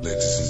Ladies and